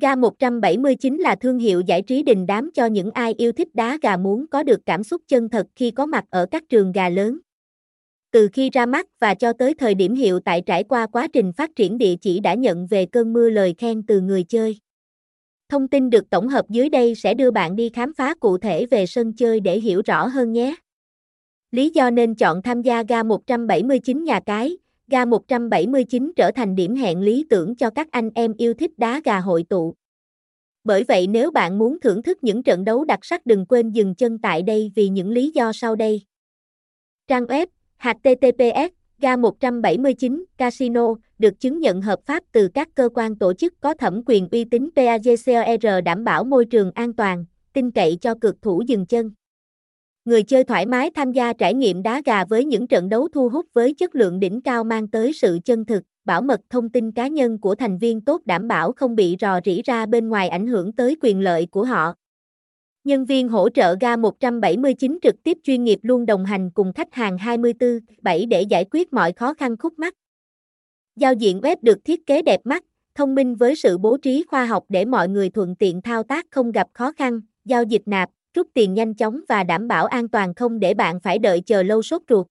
Ga 179 là thương hiệu giải trí đình đám cho những ai yêu thích đá gà muốn có được cảm xúc chân thật khi có mặt ở các trường gà lớn. Từ khi ra mắt và cho tới thời điểm hiệu tại trải qua quá trình phát triển địa chỉ đã nhận về cơn mưa lời khen từ người chơi. Thông tin được tổng hợp dưới đây sẽ đưa bạn đi khám phá cụ thể về sân chơi để hiểu rõ hơn nhé. Lý do nên chọn tham gia ga 179 nhà cái, ga 179 trở thành điểm hẹn lý tưởng cho các anh em yêu thích đá gà hội tụ. Bởi vậy nếu bạn muốn thưởng thức những trận đấu đặc sắc đừng quên dừng chân tại đây vì những lý do sau đây. Trang web HTTPS Ga 179 Casino được chứng nhận hợp pháp từ các cơ quan tổ chức có thẩm quyền uy tín PAGCOR đảm bảo môi trường an toàn, tin cậy cho cực thủ dừng chân. Người chơi thoải mái tham gia trải nghiệm đá gà với những trận đấu thu hút với chất lượng đỉnh cao mang tới sự chân thực, bảo mật thông tin cá nhân của thành viên tốt đảm bảo không bị rò rỉ ra bên ngoài ảnh hưởng tới quyền lợi của họ. Nhân viên hỗ trợ ga 179 trực tiếp chuyên nghiệp luôn đồng hành cùng khách hàng 24/7 để giải quyết mọi khó khăn khúc mắc. Giao diện web được thiết kế đẹp mắt, thông minh với sự bố trí khoa học để mọi người thuận tiện thao tác không gặp khó khăn, giao dịch nạp, rút tiền nhanh chóng và đảm bảo an toàn không để bạn phải đợi chờ lâu sốt ruột.